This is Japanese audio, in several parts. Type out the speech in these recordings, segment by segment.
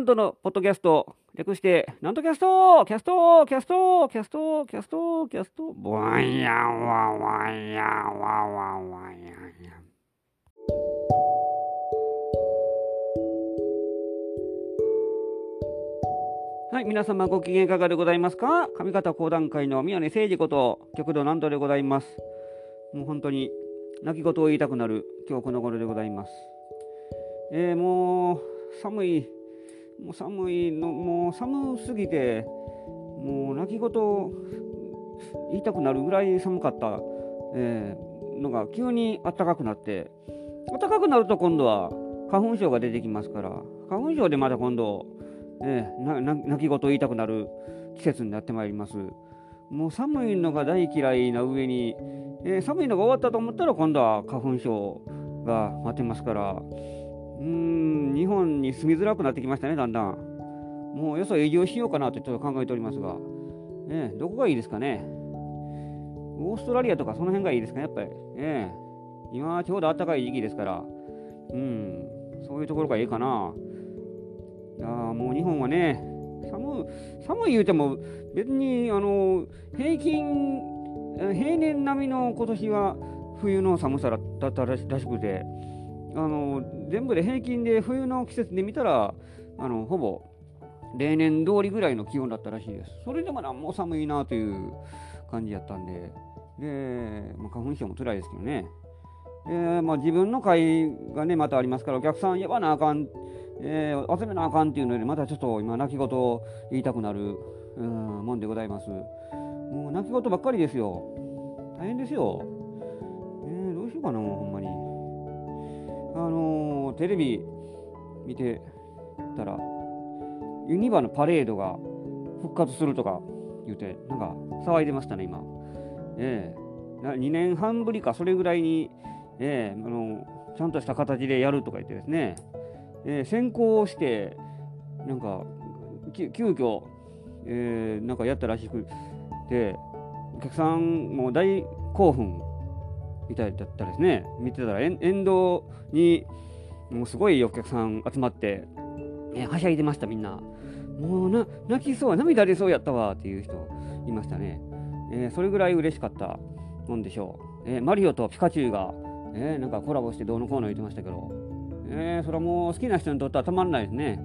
なんとのポッドキャスト、略して、なんとキャストキャストキャストキャストキャストキャストボワンヤワワンヤワワワンヤヤはい、皆様ご機嫌いかがでございますか上方講談界の宮根誠司こと旭堂南斗でございます。もう本当に泣き言を言いたくなる今日この頃でございます。えー、もう寒いもう寒いのもう寒すぎてもう泣き言言いたくなるぐらい寒かった、えー、のが急に暖かくなって暖かくなると今度は花粉症が出てきますから花粉症でまた今度、えー、泣き言言いたくなる季節になってまいります。もう寒いのが大嫌いな上に、えー、寒いのが終わったと思ったら今度は花粉症が待ってますからうーん、日本に住みづらくなってきましたね、だんだん。もうよそ移住しようかなとちょっと考えておりますが、ね、どこがいいですかね。オーストラリアとかその辺がいいですかね、やっぱり。ね、今はちょうど暖かい時期ですから、うん、そういうところがいいかな。いやもう日本はね、寒い寒い言うても、別にあの平均、平年並みの今年は冬の寒さだったらしくて、あの全部で平均で冬の季節で見たらあのほぼ例年通りぐらいの気温だったらしいです。それでもなんも寒いなという感じやったんで、でまあ、花粉症も辛いですけどね。でまあ、自分の会がね、またありますから、お客さん言わなあかん、えー、集めなあかんっていうので、またちょっと今、泣き言を言いたくなる、うん、もんでございます。もう泣き言ばっかりですよ。大変ですよ。えー、どうしようかな、ほんまに。あのー、テレビ見てたら、ユニバのパレードが復活するとか言うて、なんか騒いでましたね、今。ええー、2年半ぶりか、それぐらいに、えー、あのちゃんとした形でやるとか言ってですね、えー、先行して、なんか、急遽、えー、なんかやったらしくて、お客さんも大興奮みたいだったですね見てたら沿道にもうすごいお客さん集まって、えー、はしゃいでましたみんなもうな泣きそう涙出そうやったわっていう人いましたね、えー、それぐらい嬉しかったもんでしょう、えー、マリオとピカチュウが、え、なんかコラボしてどうのこうの言ってましたけど、えー、それはもう好きな人にとってはたまらないですね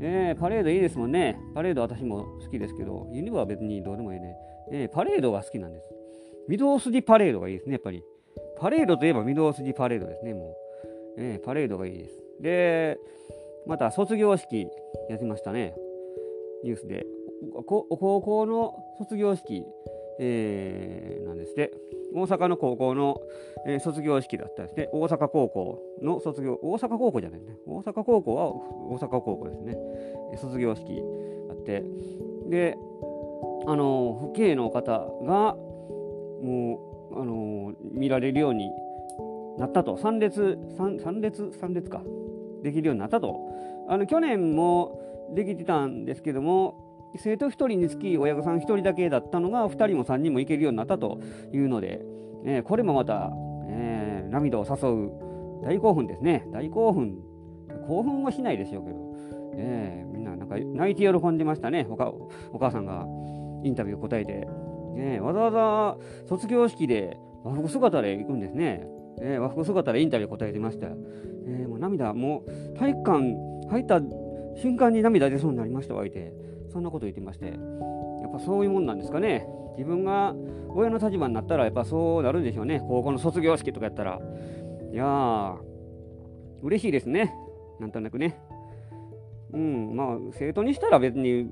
えー、パレードいいですもんね。パレード私も好きですけど、ユニバは別にどうでもいいね。えー、パレードが好きなんです。御堂筋パレードがいいですね、やっぱり。パレードといえば御堂筋パレードですね、もう。えー、パレードがいいです。で、また卒業式やってましたね、ニュースで。高校の卒業式、えー、なんですね。大阪の高校の、えー、卒業式だったですね。大阪高校の卒業、大阪高校じゃないね。大阪高校は大阪高校ですね。卒業式あって。で、あの、父兄の方が、もう、あの見られるようになったと。3列 3, 列3列か。できるようになったと。あの去年もできてたんですけども生徒1人につき親御さん1人だけだったのが2人も3人も行けるようになったというので、えー、これもまた、えー、涙を誘う大興奮ですね。大興奮。興奮はしないでしょうけど、えー、みんななんか泣いて喜んでましたね。お母さんがインタビュー答えて。ね、わざわざ卒業式で和服姿で行くんですね。ね和服姿でインタビュー答えてました。えー、もう涙、もう体育館入った瞬間に涙出そうになりましたわいて、そんなこと言ってまして、やっぱそういうもんなんですかね。自分が親の立場になったら、やっぱそうなるんでしょうね。高校の卒業式とかやったら。いやー、嬉しいですね。なんとなくね。うん、まあ、生徒にしたら別に、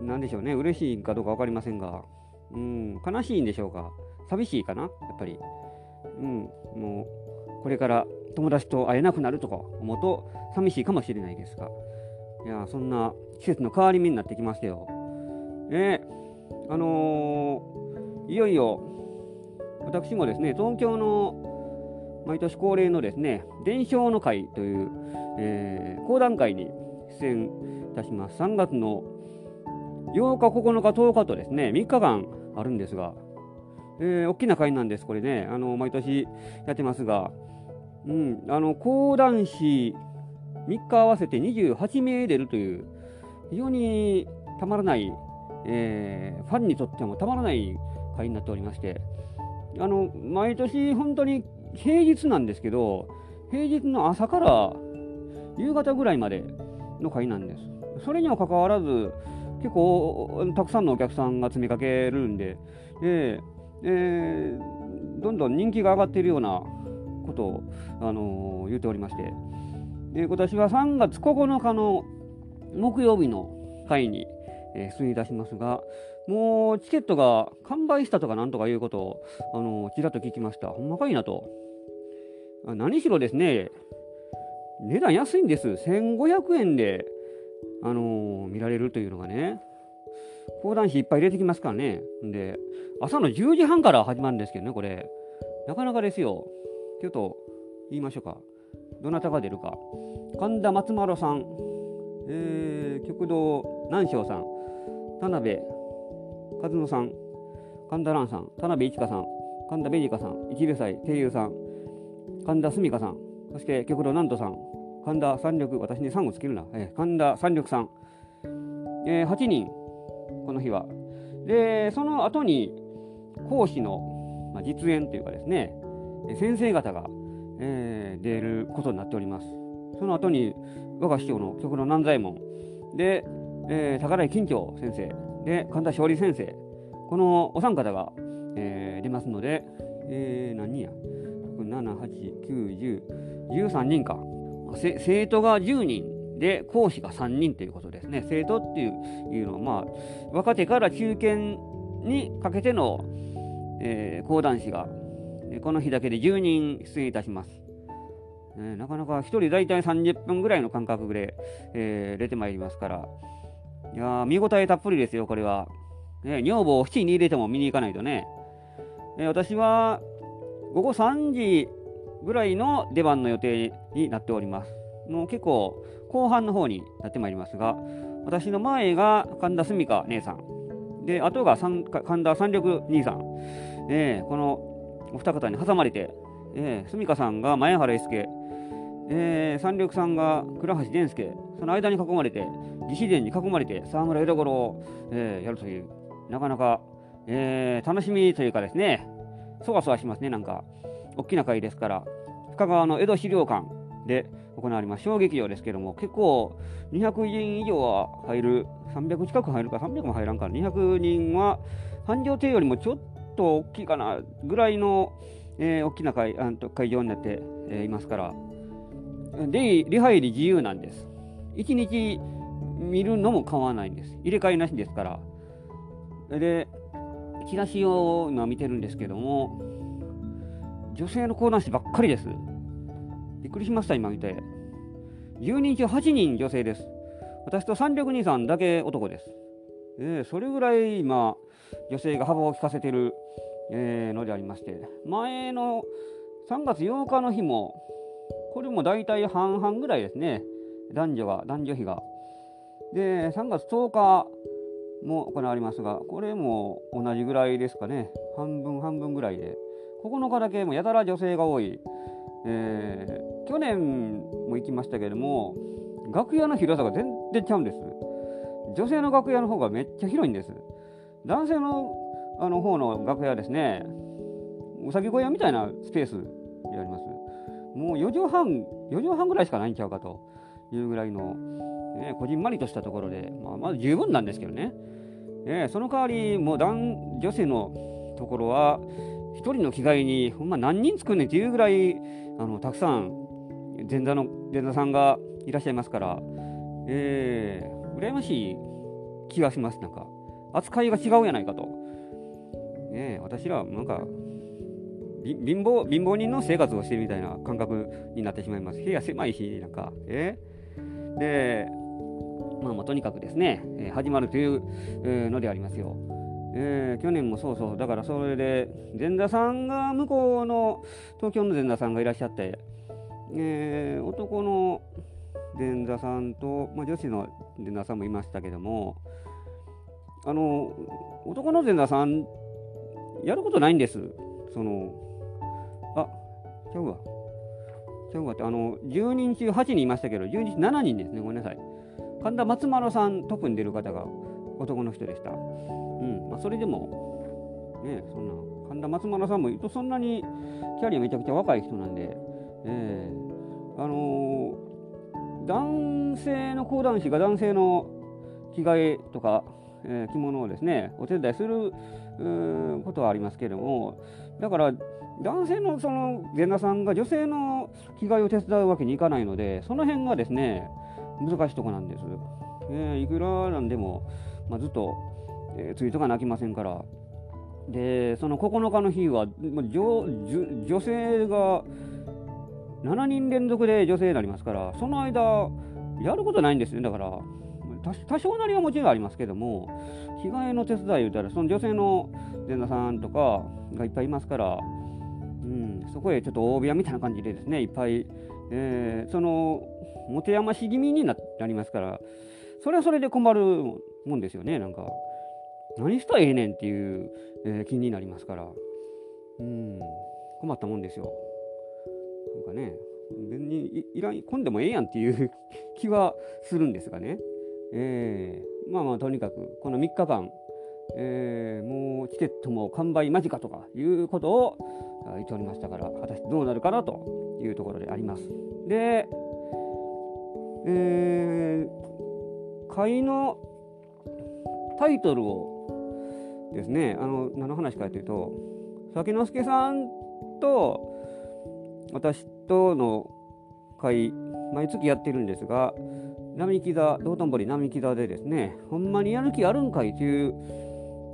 なんでしょうね。嬉しいかどうか分かりませんが。うん、悲しいんでしょうか？寂しいかな、やっぱり。うん、もう、これから友達と会えなくなるとか思うと、寂しいかもしれないですが。いや、そんな季節の変わり目になってきましたよ。ねあのー、いよいよ、私もですね、東京の毎年恒例のですね、伝承の会という、えー、講談会に出演いたします。3月の8日、9日、10日とですね、3日間あるんですが、えー、大きな会なんです、これね、あの毎年やってますが、うん、あの講談師3日合わせて28名出るという、非常にたまらない、えー、ファンにとってもたまらない会になっておりまして、あの毎年本当に平日なんですけど、平日の朝から夕方ぐらいまでの会なんです。それにもかかわらず、結構たくさんのお客さんが詰めかけるんで、えーえー、どんどん人気が上がっているようなことを、あのー、言っておりまして、で今年は3月9日の木曜日の会に、えー、出演いたしますが、もうチケットが完売したとかなんとかいうことを、あのー、ちらっと聞きました。ほんまかいなと。何しろですね、値段安いんです。1500円で、あのー、見られるというのがね。講談師いっぱい入れてきますからね。で、朝の10時半から始まるんですけどね、これ。なかなかですよ。ちょっと言いましょうか。どなたが出るか。神田松丸さん、えー、極道南昌さん、田辺和野さん、神田蘭さん、田辺一華さん、神田ベジカさん、一部祭声優さん、神田澄香さん、そして極道南都さん、神田三緑、私に3をつけるな、えー、神田三緑さん、えー、8人、この日は。で、その後に講師の、まあ、実演というかですね、先生方が、えー、出ることになっております。その後に我が師匠の曲の南左衛門で、えー、宝井金長先生で神田勝利先生このお三方が、えー、出ますので、えー、何人や7、8、9、10、13人か。生徒が10人で講師が3人ということですね。生徒っていうのは、まあ、若手から中堅にかけての、えー、講談師がこの日だけで10人出演いたします。えー、なかなか1人大体30分ぐらいの間隔で、えー、出てまいりますから、いや見応えたっぷりですよ、これは。ね、女房を7に入れても見に行かないとね。えー、私は午後3時ぐらいの出番の予定になっております。もう結構後半の方になってまいりますが、私の前が神田澄香姉さん、で、後が神田三緑兄さん、えー、このお二方に挟まれて、えー、住香さんが前原英介、えー、三緑さんが倉橋伝介、その間に囲まれて、義士伝に囲まれて、沢村枝五郎を、えー、やるという、なかなか、えー、楽しみというかですね、そわそわしますね、なんか、大きな会ですから、深川の江戸資料館で行われます小劇場ですけども、結構200人以上は入る、300近く入るか、300も入らんから、200人は繁盛亭よりもちょっと大きいかなぐらいの、えー、大きな会あ会場になって、えー、いますから、で、リハ入り自由なんです。1日見るのも構わないんです。入れ替えなしですから。で、チラシを今見てるんですけども、女性の講談師ばっかりです。びっくりしました、今見て。10人中8人女性です。私と三緑兄さんだけ男です。えー、それぐらい今、女性が幅を利かせている、えー、のでありまして、前の3月8日の日も、これも大体半々ぐらいですね、男女が、男女比が。で、3月10日も行われますが、これも同じぐらいですかね、半分半分ぐらいで、9日だけもやたら女性が多い、えー、去年も行きましたけれども、楽屋の広さが全然ちゃうんです。女性の楽屋の方がめっちゃ広いんです。男性のあの方の楽屋ですね、うさぎ小屋みたいなスペースやります。もう4畳半、4畳半ぐらいしかないんちゃうかというぐらいの、ね、こじんまりとしたところで、まあ、まず十分なんですけどね。えその代わり、もう男女性のところは、1人の着替えに、ほんま何人作んねんっていうぐらい、あのたくさん前座の前座さんがいらっしゃいますから、えー、羨ましい気がします、なんか。扱いが違うやないかと。ね私らなんか貧乏貧乏人の生活をしてるみたいな感覚になってしまいます。部屋狭いし、なんか、えー、で、まあ、まあ、とにかくですね、えー、始まるという、えー、のでありますよ。えー、去年もそうそう、だからそれで、前座さんが、向こうの東京の前座さんがいらっしゃって、えー、男の前座さんと、まあ、女子の前座さんもいましたけども、あの男の前座さんやることないんです。そのあちゃうわ。ちゃうかってあの10人中8人いましたけど10人中7人ですね。ごめんなさい。神田松丸さんトップに出る方が男の人でした。うん。まあそれでもねそんな神田松丸さんも言うとそんなにキャリアめちゃくちゃ若い人なんでえー、あのー、男性の講談師が男性の着替えとか、えー、着物をですねお手伝いすることはありますけれどもだから男性のその前座さんが女性の着替えを手伝うわけにいかないのでその辺がですね難しいとこなんです、えー、いくらなんでも、まあ、ずっと、えー、ついとかなきませんから。でその9日の日は女女性が7人連続で女性になりますからその間やることないんですね。だから多少なりはもちろんありますけども着替えの手伝い言うたらその女性の前座さんとかがいっぱいいますから、うん、そこへちょっと大部屋みたいな感じでですねいっぱい、えー、その持て余し気味になりますからそれはそれで困るもんですよねなんか。何したらええねんっていう、えー、気になりますから、うん、困ったもんですよ。なんかね別にいらん混んでもええやんっていう 気はするんですがね、えー、まあまあとにかくこの3日間、えー、もうチケットも完売間近とかいうことを言っておりましたから果たしてどうなるかなというところであります。で、えー、会のタイトルをですね。あの何の話かというと酒之助さんと私との会毎月やってるんですが並木座道頓堀並木座でですねほんまにやる気あるんかいという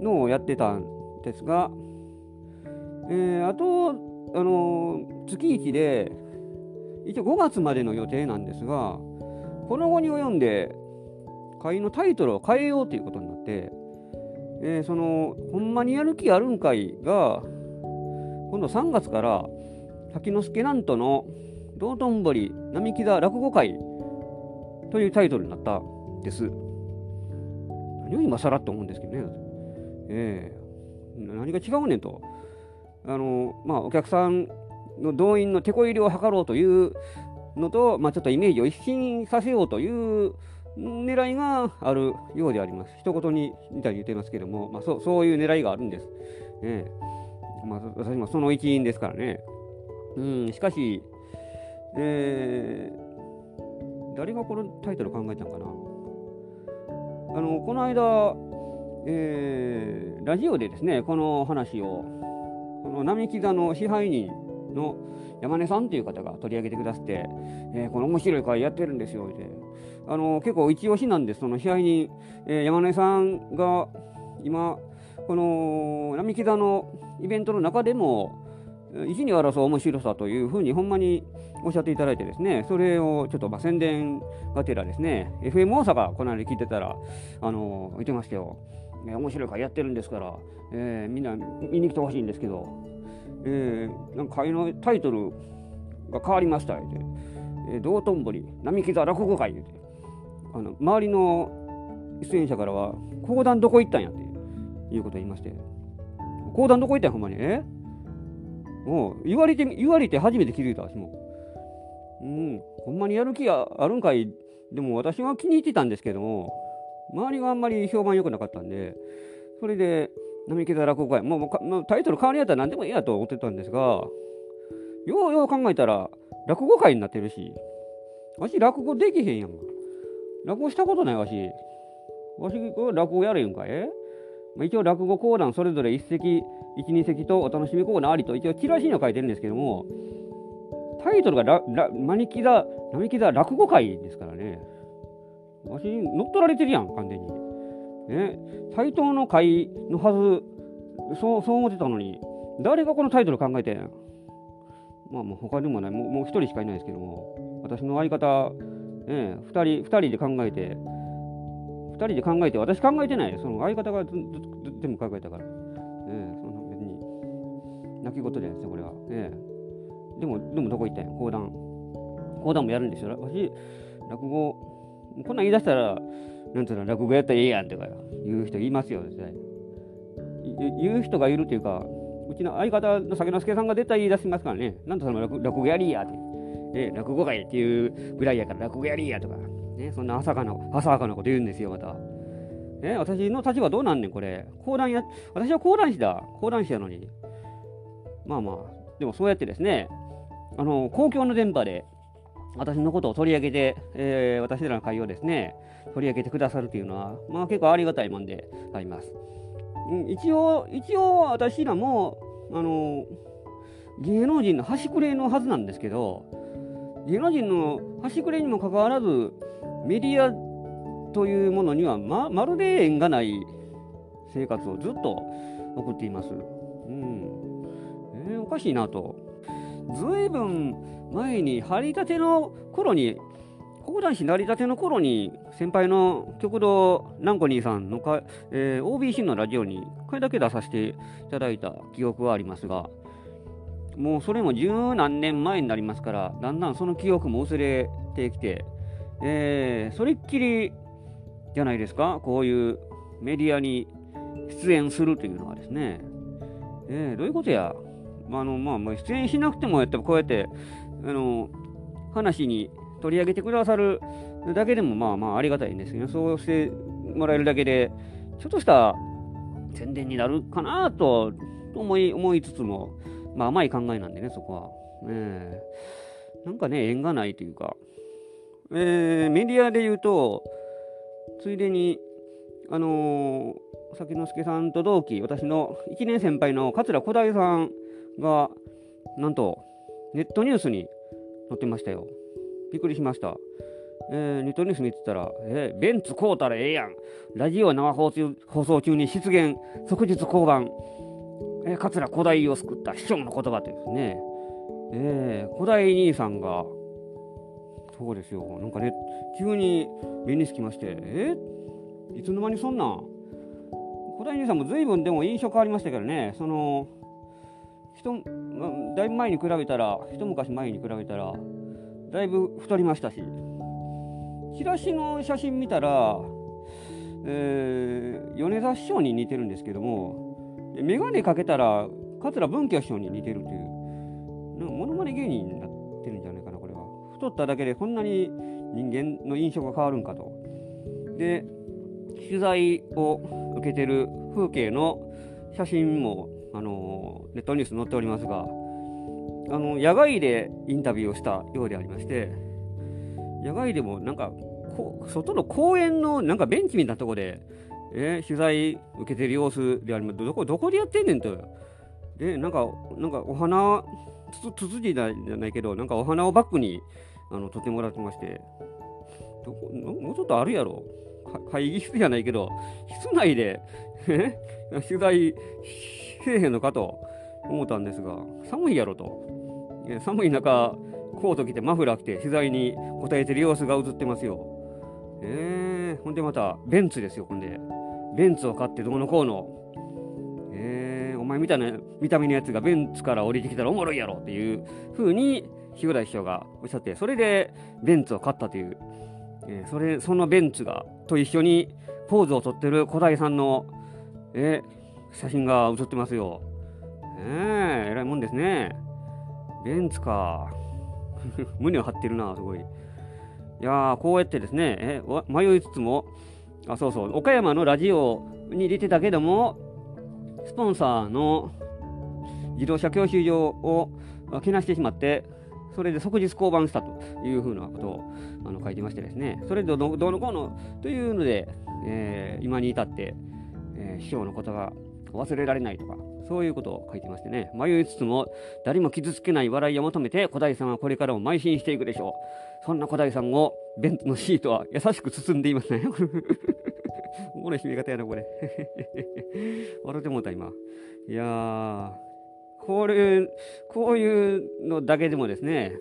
のをやってたんですが、えー、あとあの月1で一応5月までの予定なんですがこの後に及んで会のタイトルを変えようということになって、えー、そのほんまにやる気あるんかいが今度3月から滝之助なんとの道頓堀並木座落語会というタイトルになったんです。何を今更って思うんですけどね。ええー、何が違うねんと。あの、まあ、お客さんの動員の手こ入れを図ろうというのと、まあ、ちょっとイメージを一新させようという狙いがあるようであります。一言にみたいに言ってますけども、まあ、そうそういう狙いがあるんです。ええまあ、私もその一員ですからね。うん、しかし、えー、誰がこのタイトル考えたのかなあのこの間、えー、ラジオでですねこの話をこの並木座の支配人の山根さんという方が取り上げてくださって、えー、この面白い会やってるんですよってあの結構一押しなんですその支配人、えー、山根さんが今この並木座のイベントの中でも意に争う面白さというふうにほんまにおっしゃっていただいてですね、それをちょっとまあ宣伝がてらですね、FM 大阪この間聞いてたら、あの言ってましたよ。面白い会やってるんですから、えー、みんな見に来てほしいんですけど、えー、なんか会のタイトルが変わりましたって、えー、道頓堀並木座落語会って、あの周りの出演者からは、講談どこ行ったんやっていうことを言いまして、講談どこ行ったんや、ほんまに？え？もう言われて、言われて初めて気づいた、私も。うん、ほんまにやる気があるんかい？でも私は気に入ってたんですけども、周りがあんまり評判良くなかったんで、それで、並木座落語会、もうもうタイトル変わりやったら何でもいいやと思ってたんですが、ようよう考えたら、落語会になってるし、わし落語できへんやん。落語したことないわし。わし、落語やれんかい？まあ、一応落語講談それぞれ一席、一二席とお楽しみコーナーありと一応チラシには書いてるんですけども、タイトルがララ並木座、並木座落語会ですからね。わし乗っ取られてるやん、完全に。ね、斎藤の会のはず、そうそう思ってたのに、誰がこのタイトル考えてん？まあもう他にもない、もう一人しかいないですけども、私の相方、ね、二人、二人で考えて、2人で考えて、私考えてない。その相方がずずず全部考えたから。ええ、その別に、泣き言じゃないですよ、これは。ええ。でも、でもどこ行ったんや、講談。講談もやるんですよ。私、落語、こんなん言い出したら、なんつうの、落語やったらええやんとか言う人いますよ、絶対。言う人がいるというか、うちの相方の酒之助さんが絶対言い出しますからね、なんとその落語やりやって。え落語会っていうぐらいやから落語やりやとか、ね、そんな浅はかな、浅はかなこと言うんですよ、また。え、私の立場どうなんねん、これ。講談や、私は講談師だ。講談師やのに。まあまあ、でもそうやってですね、あの、公共の電波で、私のことを取り上げて、えー、私らの会をですね、取り上げてくださるというのは、まあ結構ありがたいもんであります。うん、一応、一応私らも、あの、芸能人の端くれのはずなんですけど、芸能人の端くれにもかかわらず、メディアというものにはままるで縁がない生活をずっと送っています。うん。えー、おかしいなと。ずいぶん前に張り立ての頃に講談師成り立ての頃に先輩の極道南子兄さんのか、えー、OBC のラジオにこれだけ出させていただいた記憶はありますがもうそれも十何年前になりますからだんだんその記憶も薄れてきて、えー、それっきりじゃないですか？こういうメディアに出演するというのはですね、えー、どういうことや？まあのまあ、出演しなくてもやっぱこうやってあの話に取り上げてくださるだけでもまあまあありがたいんですけど、そうしてもらえるだけで、ちょっとした宣伝になるかなと思い思いつつも、まあ甘い考えなんでね、そこは。えー、なんかね、縁がないというか、えー、メディアで言うと、ついでに、あのー、崎之助さんと同期、私の1年先輩の桂小平さんが、なんと、ネットニュースに載ってましたよ。びっくりしました。えー、ネットニュース見てたら、えー、ベンツ買うたらええやん。ラジオ生放送中に出現、即日降板。えー、桂古代を救った師匠の言葉ってですね。えー、古代兄さんが、そうですよ。なんかね、急に目につきまして、えー、いつの間にそんな古代兄さんも随分でも印象変わりましたけどね、その、人、だいぶ前に比べたら、一昔前に比べたら、だいぶ太りましたしチラシの写真見たら、えー、米沢師匠に似てるんですけども眼鏡かけたら桂文京師匠に似てるという。なんかものまね芸人になってるんじゃないかなこれは。太っただけでこんなに人間の印象が変わるんかと。で取材を受けてる風景の写真も、あのネットニュース載っておりますがあの野外でインタビューをしたようでありまして野外でもなんかこ外の公園のなんかベンチみたいなとこで、えー、取材受けてる様子であります。どこどこでやってんねんと。でなんかなんかお花つつつじじゃないけどなんかお花をバックにあの撮ってもらってまして。どこもうちょっとあるやろ。会議室じゃないけど室内で取材せえへんのかと思ったんですが寒いやろと。寒い中、コート着てマフラー着て取材に答えてる様子が映ってますよ。えー、ほんでまた、ベンツですよ、ほんで。ベンツを買ってどうのこうの。えー、お前みたいな見た目のやつがベンツから降りてきたらおもろいやろっていう風に、日浦師匠がおっしゃって、それでベンツを買ったという、えー、それ、そのベンツが、と一緒にポーズをとってる小平さんの、えー、写真が写ってますよ。えー、偉いもんですね。ベンツか。胸を張ってるな、すごい。いやー、こうやってですね、え迷いつつも、あ、そうそう、岡山のラジオに出てたけども、スポンサーの自動車教習所をけなしてしまって、それで即日降板したというふうなことをあの書いてましてですね、それでどどうのこうのというので、えー、今に至って、えー、師匠のことが忘れられないとか、そういうことを書いてましてね、迷いつつも誰も傷つけない笑いを求めて古代さんはこれからも邁進していくでしょう。そんな古代さんをベンツのシートは優しく包んでいますね。おもろい締め方やな、これ。笑ってもうた、今。いやー、これ、こういうのだけでもですね、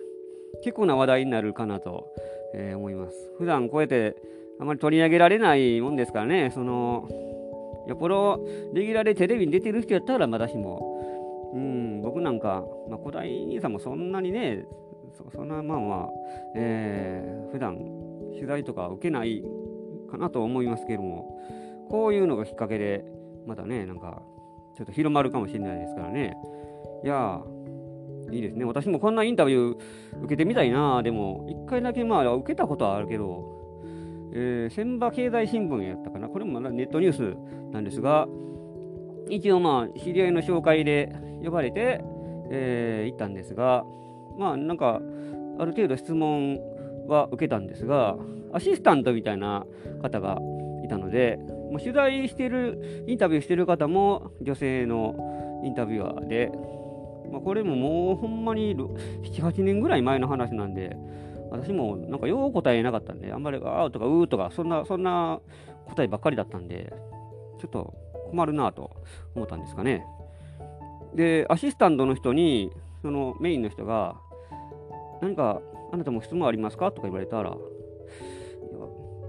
結構な話題になるかなと、えー、思います。普段こうやってあまり取り上げられないもんですからね、その、よっぽどレギュラーでテレビに出てる人やったらまだしも、うん、僕なんか、まあ、古代兄さんもそんなにね、そんなまあまあ、えー、普段取材とか受けないかなと思いますけども、こういうのがきっかけで、またね、なんか、ちょっと広まるかもしれないですからね。いやいいですね。私もこんなインタビュー受けてみたいな。でも、一回だけまあ受けたことはあるけど、えー、千葉経済新聞やったかな。これもネットニュースなんですが、一応まあ、知り合いの紹介で呼ばれて、えー、行ったんですが、まあなんか、ある程度質問は受けたんですが、アシスタントみたいな方がいたので、もう取材してる、インタビューしてる方も女性のインタビュアーで、まあ、これももうほんまに7、8年ぐらい前の話なんで、私もなんかよう答えなかったんで、あんまりあーとかうーとか、そんな、そんな答えばっかりだったんで、ちょっと困るなと思ったんですかね。で、アシスタントの人に、そのメインの人が、何かあなたも質問ありますか？とか言われたら、いや、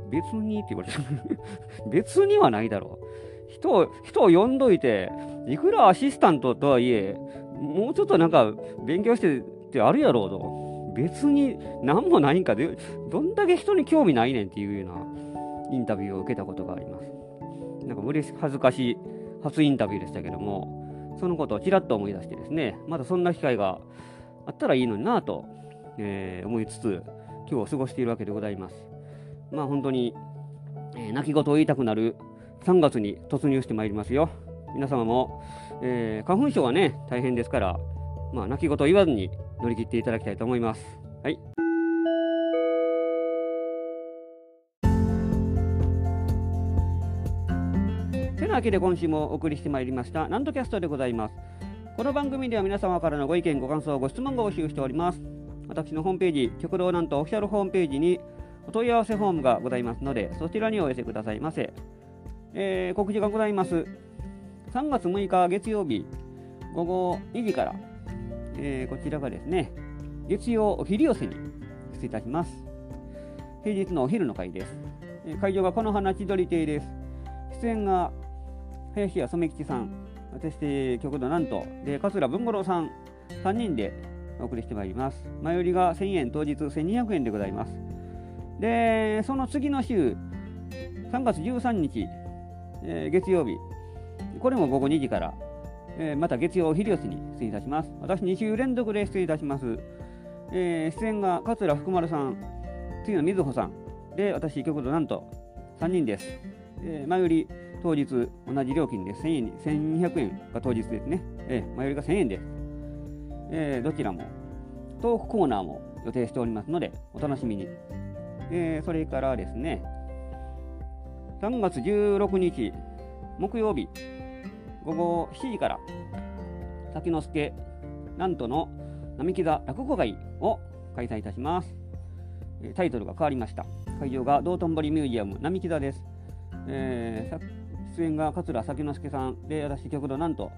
別にって言われた。別にはないだろう。人を、人を呼んどいて、いくらアシスタントとはいえ、もうちょっとなんか勉強してってあるやろうと。別に何もないんかで、どんだけ人に興味ないねんっていうようなインタビューを受けたことがあります。なんか嬉し恥ずかしい初インタビューでしたけども、そのことをちらっと思い出してですね、まだそんな機会があったらいいのになぁと、えー、思いつつ、今日を過ごしているわけでございます。まあ本当に、えー、泣き言を言いたくなる3月に突入してまいりますよ。皆様も、えー、花粉症はね、大変ですから、まあ泣き言言わずに乗り切っていただきたいと思います。はい。てなわけで今週もお送りしてまいりましたなんとキャストでございますこの番組では皆様からのご意見ご感想ご質問を募集しております私のホームページ極道なんとオフィシャルホームページにお問い合わせフォームがございますのでそちらにお寄せくださいませ、えー、告知がございます3月6日月曜日午後2時から、えー、こちらがですね月曜お昼寄せに出演いたします。平日のお昼の会です、えー、会場がこの花千鳥亭です。出演が林家染吉さん、そして極度なんと、で桂文五郎さん、3人でお送りしてまいります。前売りが1000円、当日1200円でございます。で、その次の週、3月13日、えー、月曜日、これも午後2時から、えー、また月曜お昼寄せに出演いたします。私2週連続で出演いたします。えー、出演が桂福丸さん、次の水穂さん、で、私、極度なんと3人です。えー、前売り当日同じ料金で1000円に、1200円が当日ですね。えー、前売りが1000円です。えー、どちらも、トークコーナーも予定しておりますので、お楽しみに。えー、それからですね、3月16日、木曜日、午後7時から、先之助、なんとの並木座落語会を開催いたします。タイトルが変わりました。会場が道頓堀ミュージアム並木座です。えー、出演が桂咲之助さんで、私、極度なんと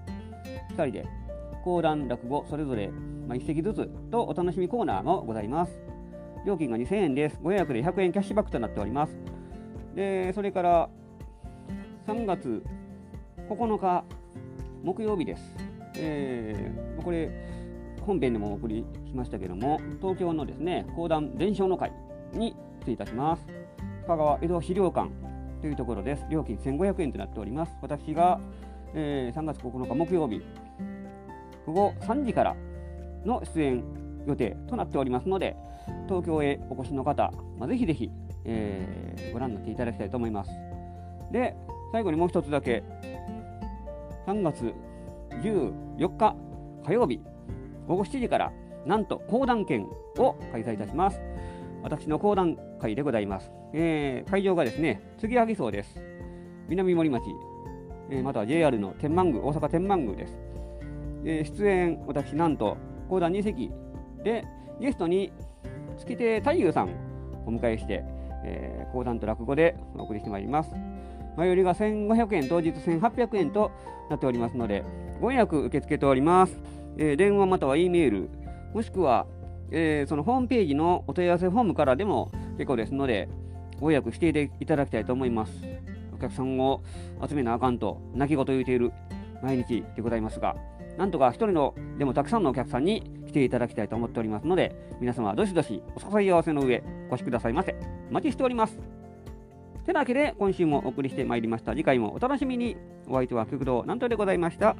2人で講談、落語、それぞれ、まあ、1席ずつとお楽しみコーナーもございます。料金が2000円です。ご予約で100円キャッシュバックとなっております。で、それから3月9日木曜日です。えー、これ、本編でもお送りしましたけども、東京のですね、講談伝承の会に出演いたします。深川江戸資料館というところです。料金1500円となっております。私が、えー、3月9日木曜日、午後3時からの出演予定となっておりますので、東京へお越しの方、まあ、ぜひぜひ、えー、ご覧になっていただきたいと思います。で、最後にもう一つだけ、3月14日火曜日、午後7時から、なんと講談券を開催いたします。私の講談会でございます。えー、会場がですね、杉萩荘です。南森町、えー、または JR の天満宮、大阪天満宮です。えー、出演、私、なんと、講談2席で、ゲストに月亭太夫さんをお迎えして、え、講談と落語でお送りしてまいります。前売りが1500円、当日1800円となっておりますので、ご予約受け付けております。えー、電話または E メール、もしくは、えー、そのホームページのお問い合わせフォームからでも結構ですので、ご予約していただきたいと思います。お客さんを集めなあかんと、泣き言言うている毎日でございますが、なんとか一人のでもたくさんのお客さんに来ていただきたいと思っておりますので、皆様どしどしお誘い合わせの上、お越しくださいませ。お待ちしております。てなわけで、今週もお送りしてまいりました。次回もお楽しみに。お相手は極道なんとでございました。